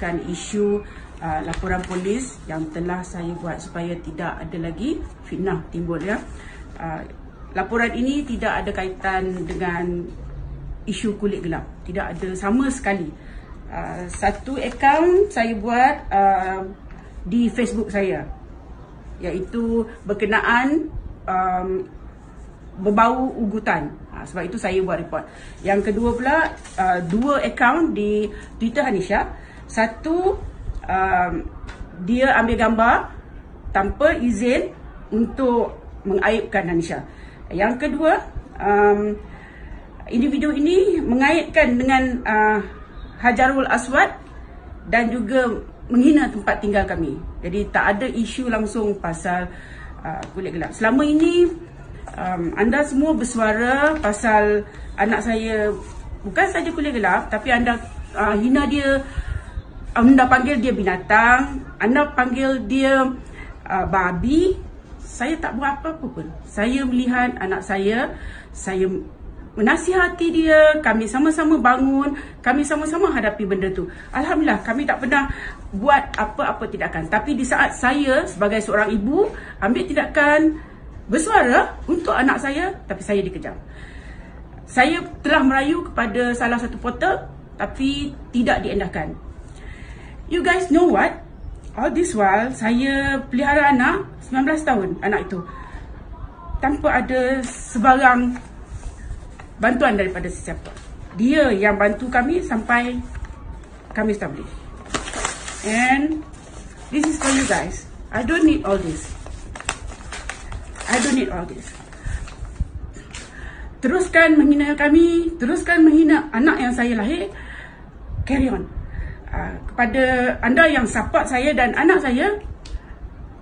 kan isu uh, laporan polis yang telah saya buat supaya tidak ada lagi fitnah timbul ya. Uh, laporan ini tidak ada kaitan dengan isu kulit gelap. Tidak ada sama sekali. Uh, satu akaun saya buat uh, di Facebook saya iaitu berkenaan um, berbau ugutan. Ha, sebab itu saya buat report. Yang kedua pula, uh, dua akaun di Twitter Hanisha. Satu, um, dia ambil gambar tanpa izin untuk mengaibkan Hanisha. Yang kedua, um, individu ini mengaitkan dengan uh, Hajarul Aswad dan juga menghina tempat tinggal kami. Jadi tak ada isu langsung pasal uh, kulit gelap. Selama ini um, anda semua bersuara pasal anak saya bukan saja kulit gelap tapi anda uh, hina dia anda panggil dia binatang anda panggil dia uh, babi saya tak buat apa-apa pun saya melihat anak saya saya menasihati dia kami sama-sama bangun kami sama-sama hadapi benda tu alhamdulillah kami tak pernah buat apa-apa tindakan tapi di saat saya sebagai seorang ibu ambil tindakan bersuara untuk anak saya tapi saya dikejam. Saya telah merayu kepada salah satu portal tapi tidak diendahkan. You guys know what? All this while saya pelihara anak 19 tahun anak itu tanpa ada sebarang bantuan daripada sesiapa. Dia yang bantu kami sampai kami establish. And this is for you guys. I don't need all this. I don't need all this. Teruskan menghina kami, teruskan menghina anak yang saya lahir. Carry on. Uh, kepada anda yang support saya dan anak saya,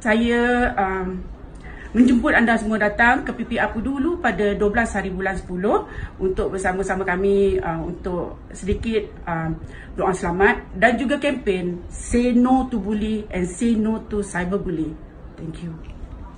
saya um, menjemput anda semua datang ke aku dulu pada 12 hari bulan 10 untuk bersama-sama kami uh, untuk sedikit uh, doa selamat dan juga kempen say no to bully and say no to cyberbullying. Thank you.